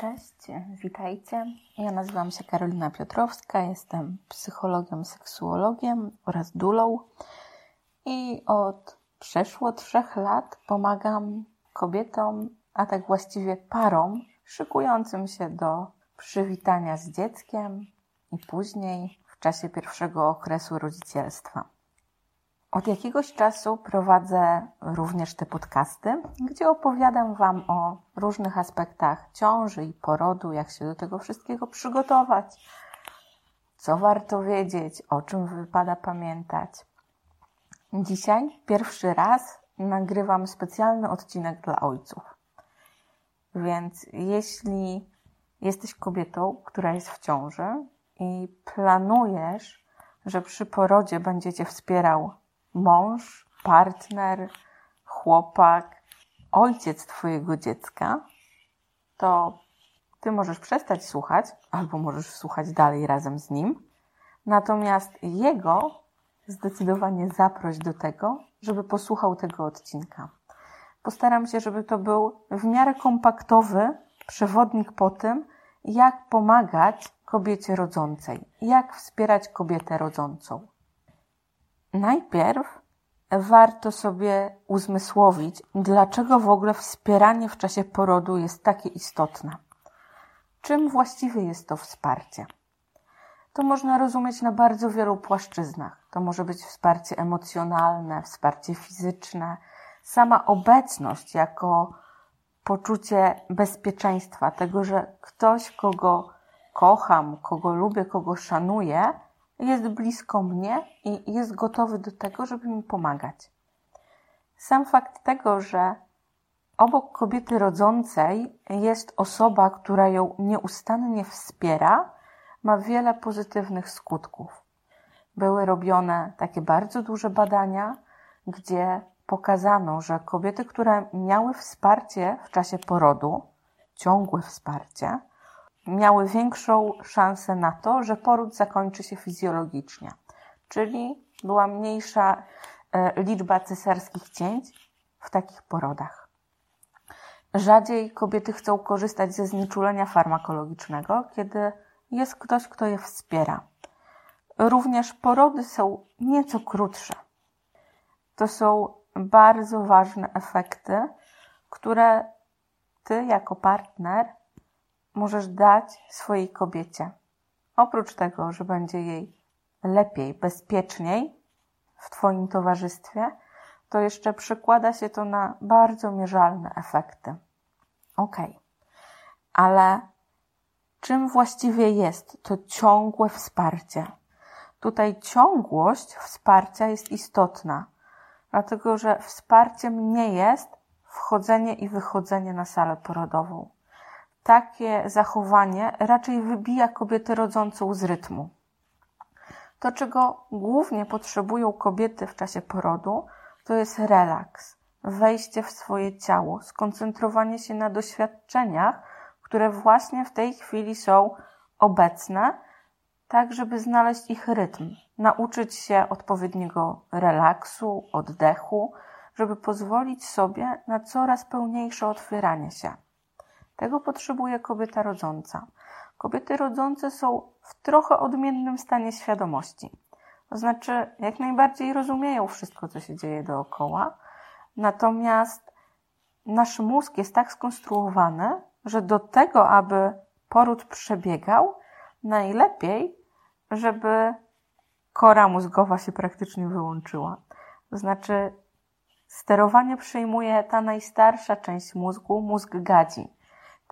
Cześć, witajcie. Ja nazywam się Karolina Piotrowska, jestem psychologiem, seksuologiem oraz dulą i od przeszło trzech lat pomagam kobietom, a tak właściwie parom, szykującym się do przywitania z dzieckiem i później w czasie pierwszego okresu rodzicielstwa. Od jakiegoś czasu prowadzę również te podcasty, gdzie opowiadam Wam o różnych aspektach ciąży i porodu, jak się do tego wszystkiego przygotować, co warto wiedzieć, o czym wypada pamiętać. Dzisiaj pierwszy raz nagrywam specjalny odcinek dla ojców. Więc jeśli jesteś kobietą, która jest w ciąży i planujesz, że przy porodzie będziecie wspierał mąż, partner, chłopak, ojciec Twojego dziecka, to Ty możesz przestać słuchać, albo możesz słuchać dalej razem z nim. Natomiast jego zdecydowanie zaproś do tego, żeby posłuchał tego odcinka. Postaram się, żeby to był w miarę kompaktowy przewodnik po tym, jak pomagać kobiecie rodzącej, jak wspierać kobietę rodzącą. Najpierw warto sobie uzmysłowić, dlaczego w ogóle wspieranie w czasie porodu jest takie istotne. Czym właściwie jest to wsparcie? To można rozumieć na bardzo wielu płaszczyznach. To może być wsparcie emocjonalne, wsparcie fizyczne, sama obecność jako poczucie bezpieczeństwa, tego, że ktoś, kogo kocham, kogo lubię, kogo szanuję, jest blisko mnie i jest gotowy do tego, żeby mi pomagać. Sam fakt tego, że obok kobiety rodzącej jest osoba, która ją nieustannie wspiera, ma wiele pozytywnych skutków. Były robione takie bardzo duże badania, gdzie pokazano, że kobiety, które miały wsparcie w czasie porodu, ciągłe wsparcie, miały większą szansę na to, że poród zakończy się fizjologicznie, czyli była mniejsza e, liczba cesarskich cięć w takich porodach. Rzadziej kobiety chcą korzystać ze znieczulenia farmakologicznego, kiedy jest ktoś, kto je wspiera. Również porody są nieco krótsze. To są bardzo ważne efekty, które ty jako partner możesz dać swojej kobiecie. Oprócz tego, że będzie jej lepiej, bezpieczniej w Twoim towarzystwie, to jeszcze przekłada się to na bardzo mierzalne efekty. Ok, ale czym właściwie jest to ciągłe wsparcie? Tutaj ciągłość wsparcia jest istotna, dlatego że wsparciem nie jest wchodzenie i wychodzenie na salę porodową takie zachowanie raczej wybija kobietę rodzącą z rytmu. To, czego głównie potrzebują kobiety w czasie porodu, to jest relaks, wejście w swoje ciało, skoncentrowanie się na doświadczeniach, które właśnie w tej chwili są obecne, tak żeby znaleźć ich rytm, nauczyć się odpowiedniego relaksu, oddechu, żeby pozwolić sobie na coraz pełniejsze otwieranie się. Tego potrzebuje kobieta rodząca. Kobiety rodzące są w trochę odmiennym stanie świadomości. To znaczy, jak najbardziej rozumieją wszystko, co się dzieje dookoła, natomiast nasz mózg jest tak skonstruowany, że do tego, aby poród przebiegał, najlepiej, żeby kora mózgowa się praktycznie wyłączyła. To znaczy, sterowanie przejmuje ta najstarsza część mózgu, mózg gadzi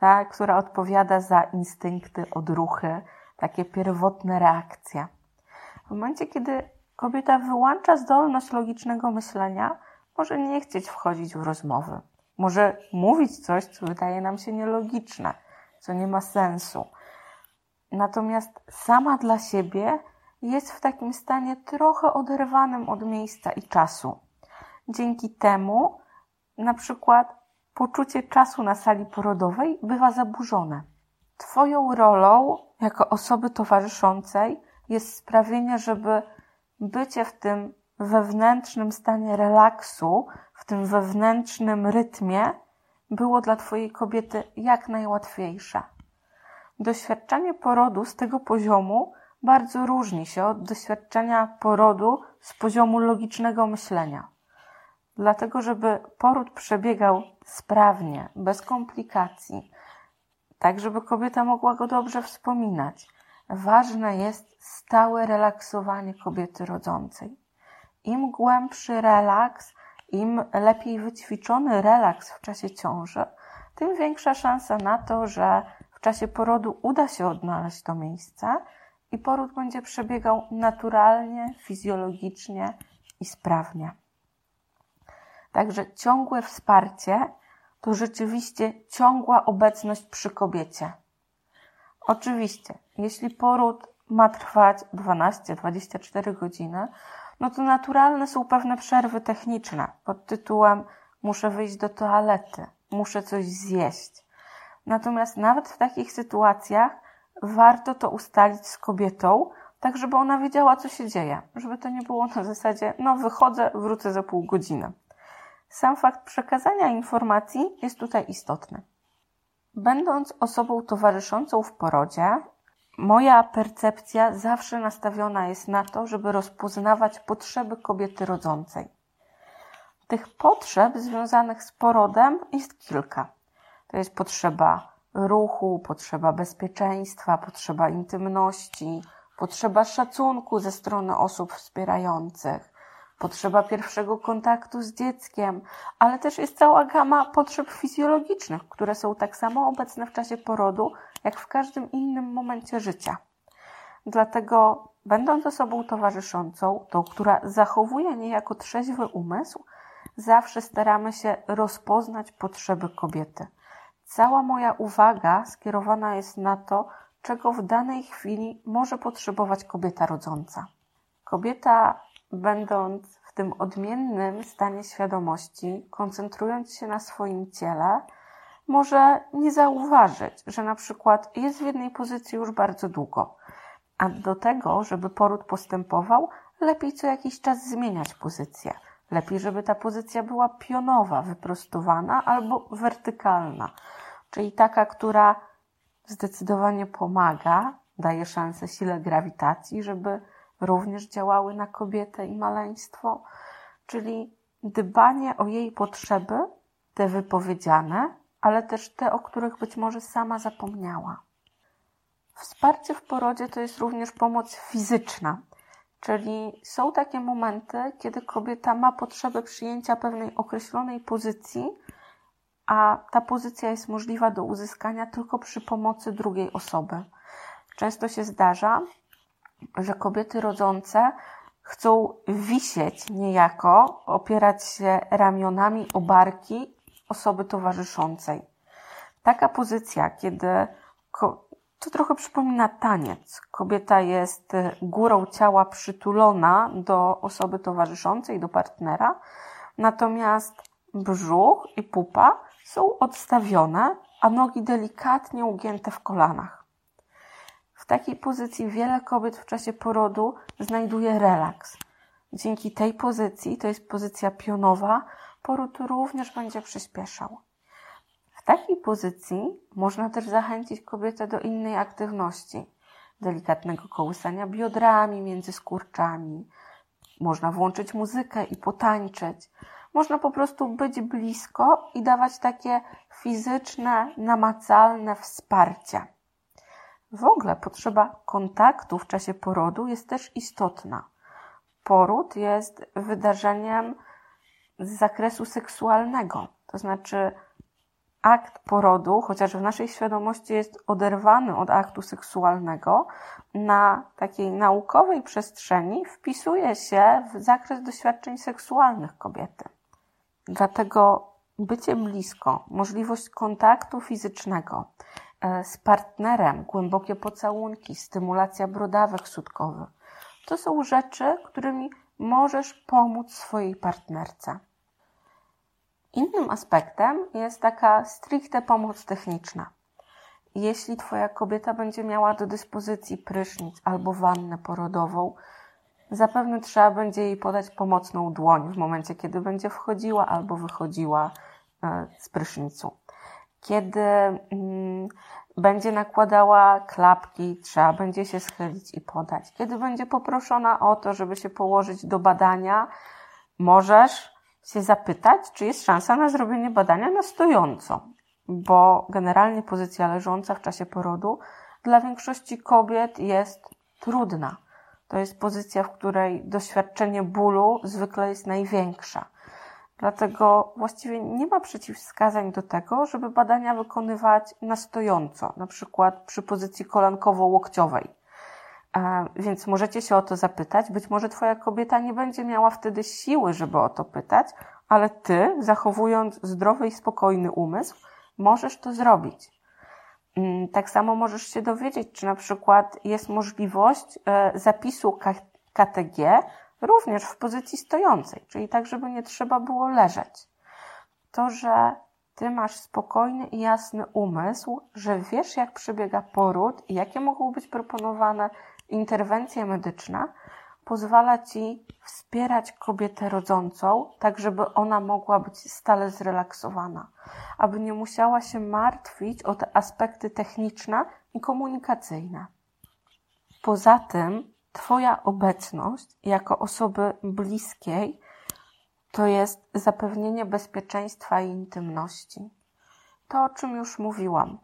ta, która odpowiada za instynkty, odruchy, takie pierwotne reakcje. W momencie, kiedy kobieta wyłącza zdolność logicznego myślenia, może nie chcieć wchodzić w rozmowy. Może mówić coś, co wydaje nam się nielogiczne, co nie ma sensu. Natomiast sama dla siebie jest w takim stanie trochę oderwanym od miejsca i czasu. Dzięki temu, na przykład, poczucie czasu na sali porodowej bywa zaburzone. Twoją rolą jako osoby towarzyszącej jest sprawienie, żeby bycie w tym wewnętrznym stanie relaksu, w tym wewnętrznym rytmie było dla Twojej kobiety jak najłatwiejsze. doświadczenie porodu z tego poziomu bardzo różni się od doświadczenia porodu z poziomu logicznego myślenia. Dlatego, żeby poród przebiegał sprawnie, bez komplikacji, tak żeby kobieta mogła go dobrze wspominać, ważne jest stałe relaksowanie kobiety rodzącej. Im głębszy relaks, im lepiej wyćwiczony relaks w czasie ciąży, tym większa szansa na to, że w czasie porodu uda się odnaleźć to miejsce i poród będzie przebiegał naturalnie, fizjologicznie i sprawnie. Także ciągłe wsparcie to rzeczywiście ciągła obecność przy kobiecie. Oczywiście, jeśli poród ma trwać 12-24 godziny, no to naturalne są pewne przerwy techniczne pod tytułem muszę wyjść do toalety, muszę coś zjeść. Natomiast nawet w takich sytuacjach warto to ustalić z kobietą, tak żeby ona wiedziała, co się dzieje. Żeby to nie było na zasadzie, no wychodzę, wrócę za pół godziny. Sam fakt przekazania informacji jest tutaj istotny. Będąc osobą towarzyszącą w porodzie, moja percepcja zawsze nastawiona jest na to, żeby rozpoznawać potrzeby kobiety rodzącej. Tych potrzeb związanych z porodem jest kilka. To jest potrzeba ruchu, potrzeba bezpieczeństwa, potrzeba intymności, potrzeba szacunku ze strony osób wspierających, potrzeba pierwszego kontaktu z dzieckiem, ale też jest cała gama potrzeb fizjologicznych, które są tak samo obecne w czasie porodu, jak w każdym innym momencie życia. Dlatego, będąc osobą towarzyszącą, tą, która zachowuje niejako trzeźwy umysł, zawsze staramy się rozpoznać potrzeby kobiety. Cała moja uwaga skierowana jest na to, czego w danej chwili może potrzebować kobieta rodząca. Kobieta, będąc w tym odmiennym stanie świadomości, koncentrując się na swoim ciele, może nie zauważyć, że na przykład jest w jednej pozycji już bardzo długo. A do tego, żeby poród postępował, lepiej co jakiś czas zmieniać pozycję. Lepiej, żeby ta pozycja była pionowa, wyprostowana albo wertykalna, czyli taka, która zdecydowanie pomaga, daje szansę sile grawitacji, żeby również działały na kobietę i maleństwo, czyli dbanie o jej potrzeby, te wypowiedziane, ale też te, o których być może sama zapomniała. Wsparcie w porodzie to jest również pomoc fizyczna, czyli są takie momenty, kiedy kobieta ma potrzebę przyjęcia pewnej określonej pozycji, a ta pozycja jest możliwa do uzyskania tylko przy pomocy drugiej osoby. Często się zdarza, że kobiety rodzące chcą wisieć niejako, opierać się ramionami o barki osoby towarzyszącej. Taka pozycja, kiedy to trochę przypomina taniec. Kobieta jest górą ciała przytulona do osoby towarzyszącej, do partnera, natomiast brzuch i pupa są odstawione, a nogi delikatnie ugięte w kolanach. Takiej pozycji wiele kobiet w czasie porodu znajduje relaks. Dzięki tej pozycji, to jest pozycja pionowa, poród również będzie przyspieszał. W takiej pozycji można też zachęcić kobietę do innej aktywności, delikatnego kołysania biodrami między skurczami. Można włączyć muzykę i potańczyć. Można po prostu być blisko i dawać takie fizyczne, namacalne wsparcie. W ogóle potrzeba kontaktu w czasie porodu jest też istotna. Poród jest wydarzeniem z zakresu seksualnego, to znaczy akt porodu, chociaż w naszej świadomości jest oderwany od aktu seksualnego, na takiej naukowej przestrzeni wpisuje się w zakres doświadczeń seksualnych kobiety. Dlatego bycie blisko, możliwość kontaktu fizycznego z partnerem, głębokie pocałunki, stymulacja brodawek sutkowych to są rzeczy, którymi możesz pomóc swojej partnerce. Innym aspektem jest taka stricte pomoc techniczna. Jeśli Twoja kobieta będzie miała do dyspozycji prysznic albo wannę porodową, zapewne trzeba będzie jej podać pomocną dłoń w momencie, kiedy będzie wchodziła albo wychodziła e, z prysznicu. Kiedy mm, będzie nakładała klapki, trzeba będzie się schylić i podać. Kiedy będzie poproszona o to, żeby się położyć do badania, możesz się zapytać, czy jest szansa na zrobienie badania na stojąco, bo generalnie pozycja leżąca w czasie porodu dla większości kobiet jest trudna. To jest pozycja, w której doświadczenie bólu zwykle jest największa. Dlatego właściwie nie ma przeciwwskazań do tego, żeby badania wykonywać na stojąco, na przykład przy pozycji kolankowo-łokciowej. E, więc możecie się o to zapytać. Być może Twoja kobieta nie będzie miała wtedy siły, żeby o to pytać, ale Ty, zachowując zdrowy i spokojny umysł, możesz to zrobić. Mm, tak samo możesz się dowiedzieć, czy na przykład jest możliwość e, zapisu KTG również w pozycji stojącej, czyli tak, żeby nie trzeba było leżeć. To, że ty masz spokojny i jasny umysł, że wiesz, jak przebiega poród i jakie mogą być proponowane interwencje medyczne, pozwala ci wspierać kobietę rodzącą, tak żeby ona mogła być stale zrelaksowana, aby nie musiała się martwić o te aspekty techniczne i komunikacyjne. Poza tym, Twoja obecność jako osoby bliskiej to jest zapewnienie bezpieczeństwa i intymności. To, o czym już mówiłam.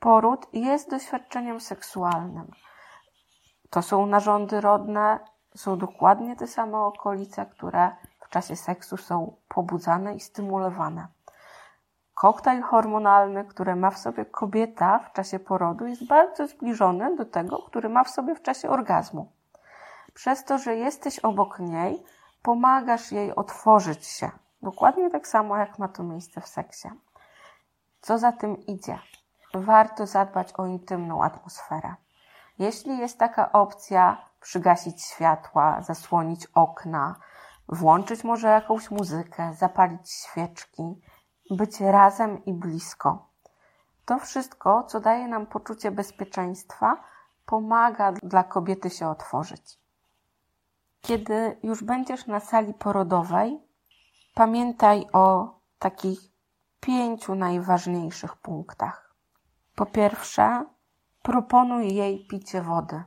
Poród jest doświadczeniem seksualnym. To są narządy rodne, są dokładnie te same okolice, które w czasie seksu są pobudzane i stymulowane. Koktajl hormonalny, który ma w sobie kobieta w czasie porodu, jest bardzo zbliżony do tego, który ma w sobie w czasie orgazmu. Przez to, że jesteś obok niej, pomagasz jej otworzyć się. Dokładnie tak samo, jak ma to miejsce w seksie. Co za tym idzie? Warto zadbać o intymną atmosferę. Jeśli jest taka opcja, przygasić światła, zasłonić okna, włączyć może jakąś muzykę, zapalić świeczki, być razem i blisko. To wszystko, co daje nam poczucie bezpieczeństwa, pomaga dla kobiety się otworzyć. Kiedy już będziesz na sali porodowej, pamiętaj o takich pięciu najważniejszych punktach. Po pierwsze, proponuj jej picie wody.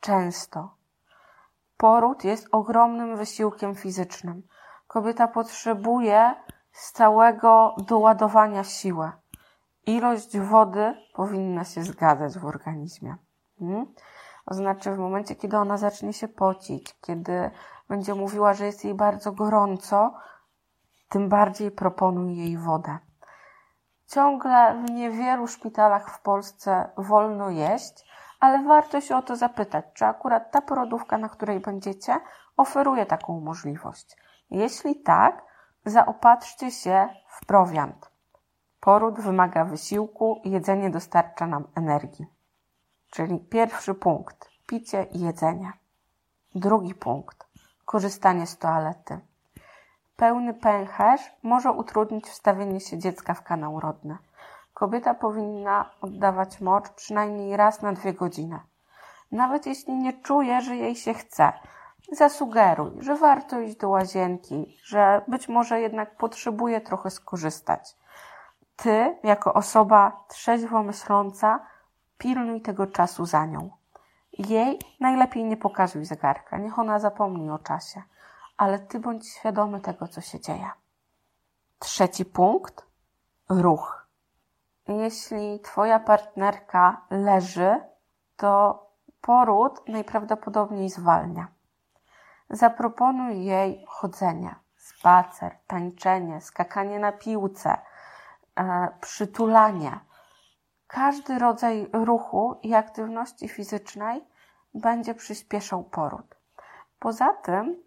Często. Poród jest ogromnym wysiłkiem fizycznym. Kobieta potrzebuje stałego doładowania siły. Ilość wody powinna się zgadzać w organizmie. Hmm? To znaczy, w momencie, kiedy ona zacznie się pocić, kiedy będzie mówiła, że jest jej bardzo gorąco, tym bardziej proponuj jej wodę. Ciągle w niewielu szpitalach w Polsce wolno jeść, ale warto się o to zapytać, czy akurat ta porodówka, na której będziecie, oferuje taką możliwość. Jeśli tak, zaopatrzcie się w prowiant. Poród wymaga wysiłku, jedzenie dostarcza nam energii. Czyli pierwszy punkt picie i jedzenie. Drugi punkt korzystanie z toalety. Pełny pęcherz może utrudnić wstawienie się dziecka w kanał rodny. Kobieta powinna oddawać mocz przynajmniej raz na dwie godziny. Nawet jeśli nie czuje, że jej się chce, zasugeruj, że warto iść do łazienki, że być może jednak potrzebuje trochę skorzystać. Ty, jako osoba trzeźwo myśląca, Pilnuj tego czasu za nią. Jej najlepiej nie pokazuj zegarka, niech ona zapomni o czasie, ale ty bądź świadomy tego, co się dzieje. Trzeci punkt ruch. Jeśli twoja partnerka leży, to poród najprawdopodobniej zwalnia. Zaproponuj jej chodzenie, spacer, tańczenie, skakanie na piłce, e, przytulanie każdy rodzaj ruchu i aktywności fizycznej będzie przyspieszał poród. Poza tym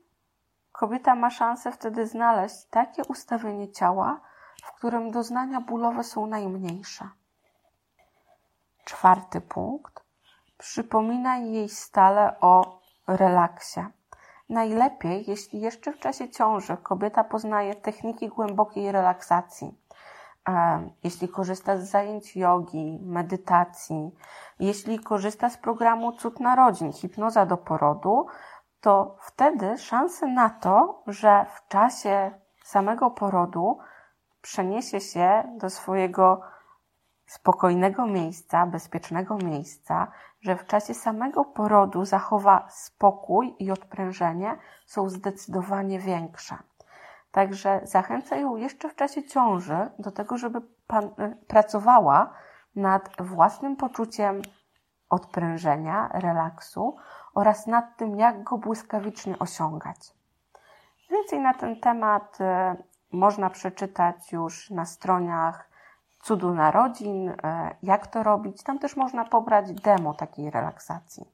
kobieta ma szansę wtedy znaleźć takie ustawienie ciała, w którym doznania bólowe są najmniejsze. Czwarty punkt. Przypominaj jej stale o relaksie. Najlepiej, jeśli jeszcze w czasie ciąży kobieta poznaje techniki głębokiej relaksacji. Jeśli korzysta z zajęć jogi, medytacji, jeśli korzysta z programu Cud Narodzin, hipnoza do porodu, to wtedy szanse na to, że w czasie samego porodu przeniesie się do swojego spokojnego miejsca, bezpiecznego miejsca, że w czasie samego porodu zachowa spokój i odprężenie są zdecydowanie większe. Także zachęca ją jeszcze w czasie ciąży do tego, żeby y, pracowała nad własnym poczuciem odprężenia, relaksu oraz nad tym, jak go błyskawicznie osiągać. Więcej na ten temat y, można przeczytać już na stronach Cudu Narodzin, y, jak to robić. Tam też można pobrać demo takiej relaksacji.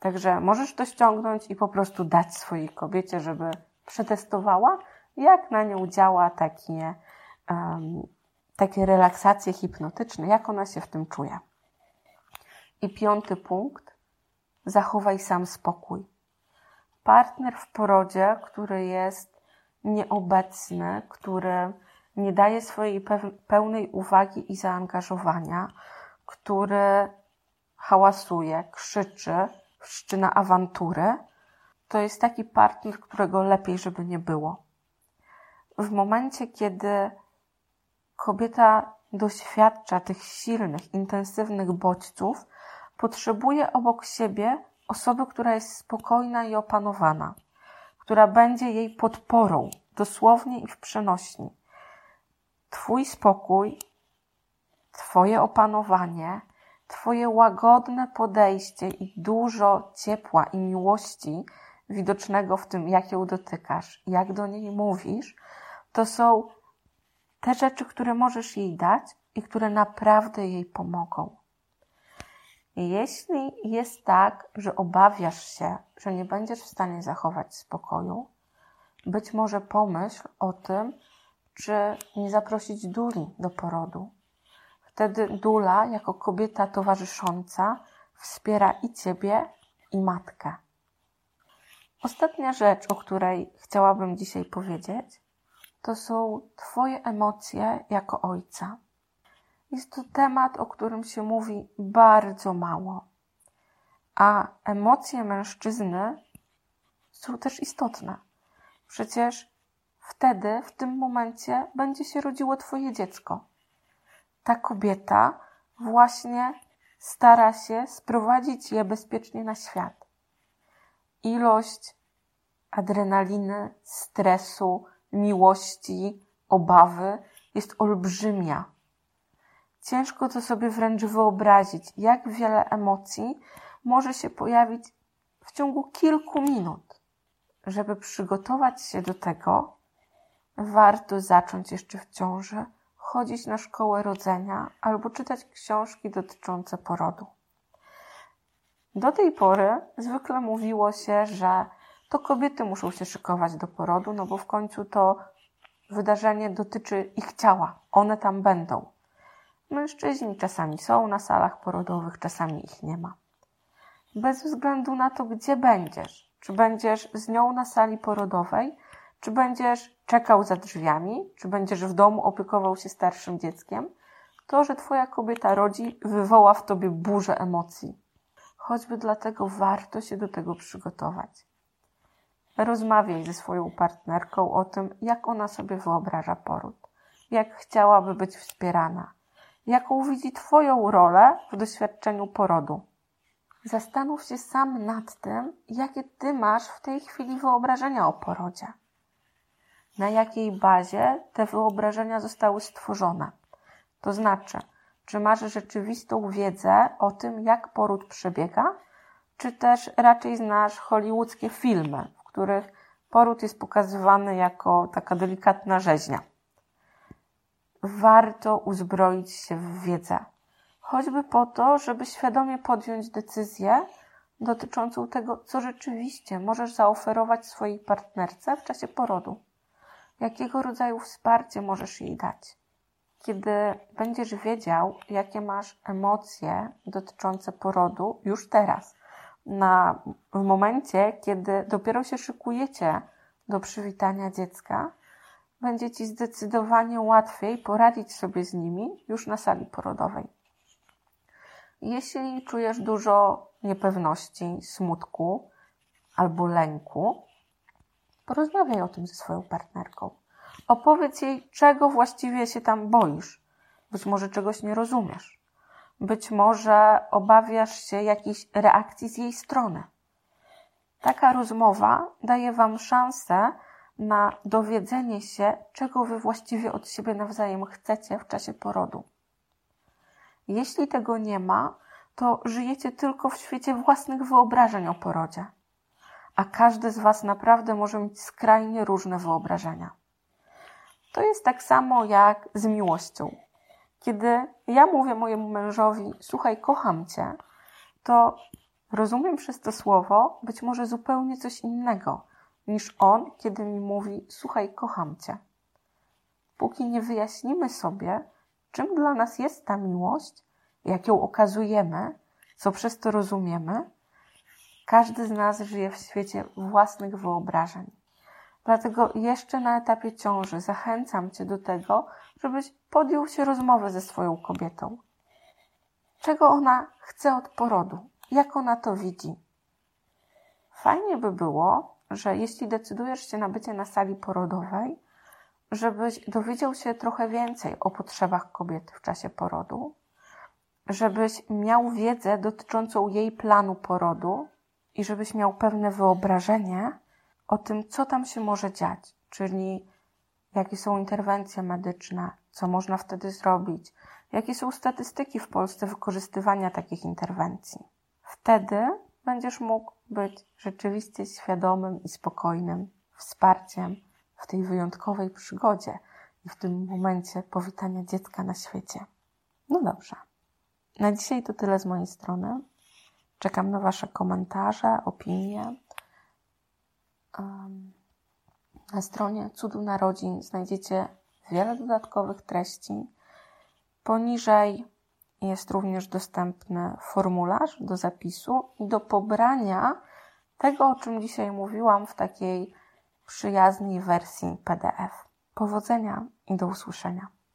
Także możesz to ściągnąć i po prostu dać swojej kobiecie, żeby przetestowała, jak na nią działa takie, um, takie relaksacje hipnotyczne, jak ona się w tym czuje. I piąty punkt, zachowaj sam spokój. Partner w porodzie, który jest nieobecny, który nie daje swojej pełnej uwagi i zaangażowania, który hałasuje, krzyczy, wszczyna awantury, to jest taki partner, którego lepiej, żeby nie było. W momencie, kiedy kobieta doświadcza tych silnych, intensywnych bodźców, potrzebuje obok siebie osoby, która jest spokojna i opanowana, która będzie jej podporą, dosłownie i w przenośni. Twój spokój, Twoje opanowanie, Twoje łagodne podejście i dużo ciepła i miłości widocznego w tym, jak ją dotykasz, jak do niej mówisz, to są te rzeczy, które możesz jej dać i które naprawdę jej pomogą. Jeśli jest tak, że obawiasz się, że nie będziesz w stanie zachować spokoju, być może pomyśl o tym, czy nie zaprosić duli do porodu. Wtedy dula, jako kobieta towarzysząca, wspiera i ciebie, i matkę. Ostatnia rzecz, o której chciałabym dzisiaj powiedzieć, to są Twoje emocje jako ojca. Jest to temat, o którym się mówi bardzo mało, a emocje mężczyzny są też istotne. Przecież wtedy, w tym momencie, będzie się rodziło Twoje dziecko. Ta kobieta właśnie stara się sprowadzić je bezpiecznie na świat. Ilość adrenaliny, stresu, miłości, obawy jest olbrzymia. Ciężko to sobie wręcz wyobrazić, jak wiele emocji może się pojawić w ciągu kilku minut. Żeby przygotować się do tego, warto zacząć jeszcze w ciąży chodzić na szkołę rodzenia albo czytać książki dotyczące porodu. Do tej pory zwykle mówiło się, że to kobiety muszą się szykować do porodu, no bo w końcu to wydarzenie dotyczy ich ciała. One tam będą. Mężczyźni czasami są na salach porodowych, czasami ich nie ma. Bez względu na to, gdzie będziesz, czy będziesz z nią na sali porodowej, czy będziesz czekał za drzwiami, czy będziesz w domu opiekował się starszym dzieckiem, to, że Twoja kobieta rodzi, wywoła w Tobie burzę emocji. Choćby dlatego warto się do tego przygotować. Rozmawiaj ze swoją partnerką o tym, jak ona sobie wyobraża poród, jak chciałaby być wspierana, jaką widzi Twoją rolę w doświadczeniu porodu. Zastanów się sam nad tym, jakie Ty masz w tej chwili wyobrażenia o porodzie. Na jakiej bazie te wyobrażenia zostały stworzone. To znaczy, czy masz rzeczywistą wiedzę o tym, jak poród przebiega, czy też raczej znasz hollywoodzkie filmy, których poród jest pokazywany jako taka delikatna rzeźnia. Warto uzbroić się w wiedzę, choćby po to, żeby świadomie podjąć decyzję dotyczącą tego, co rzeczywiście możesz zaoferować swojej partnerce w czasie porodu. Jakiego rodzaju wsparcie możesz jej dać? Kiedy będziesz wiedział, jakie masz emocje dotyczące porodu już teraz, na, w momencie, kiedy dopiero się szykujecie do przywitania dziecka, będzie Ci zdecydowanie łatwiej poradzić sobie z nimi już na sali porodowej. Jeśli czujesz dużo niepewności, smutku albo lęku, porozmawiaj o tym ze swoją partnerką. Opowiedz jej, czego właściwie się tam boisz. Być może czegoś nie rozumiesz. Być może obawiasz się jakiejś reakcji z jej strony. Taka rozmowa daje Wam szansę na dowiedzenie się, czego Wy właściwie od siebie nawzajem chcecie w czasie porodu. Jeśli tego nie ma, to żyjecie tylko w świecie własnych wyobrażeń o porodzie. A każdy z Was naprawdę może mieć skrajnie różne wyobrażenia. To jest tak samo jak z miłością. Kiedy ja mówię mojemu mężowi, słuchaj, kocham cię, to rozumiem przez to słowo być może zupełnie coś innego niż on, kiedy mi mówi, słuchaj, kocham cię. Póki nie wyjaśnimy sobie, czym dla nas jest ta miłość, jak ją okazujemy, co przez to rozumiemy, każdy z nas żyje w świecie własnych wyobrażeń. Dlatego jeszcze na etapie ciąży zachęcam Cię do tego, żebyś podjął się rozmowy ze swoją kobietą. Czego ona chce od porodu? Jak ona to widzi? Fajnie by było, że jeśli decydujesz się na bycie na sali porodowej, żebyś dowiedział się trochę więcej o potrzebach kobiety w czasie porodu, żebyś miał wiedzę dotyczącą jej planu porodu i żebyś miał pewne wyobrażenie o tym, co tam się może dziać, czyli jakie są interwencje medyczne, co można wtedy zrobić, jakie są statystyki w Polsce wykorzystywania takich interwencji. Wtedy będziesz mógł być rzeczywiście świadomym i spokojnym wsparciem w tej wyjątkowej przygodzie i w tym momencie powitania dziecka na świecie. No dobrze. Na dzisiaj to tyle z mojej strony. Czekam na Wasze komentarze, opinie. Na stronie Cudu Narodzin znajdziecie wiele dodatkowych treści. Poniżej jest również dostępny formularz do zapisu i do pobrania tego, o czym dzisiaj mówiłam w takiej przyjaznej wersji PDF. Powodzenia i do usłyszenia.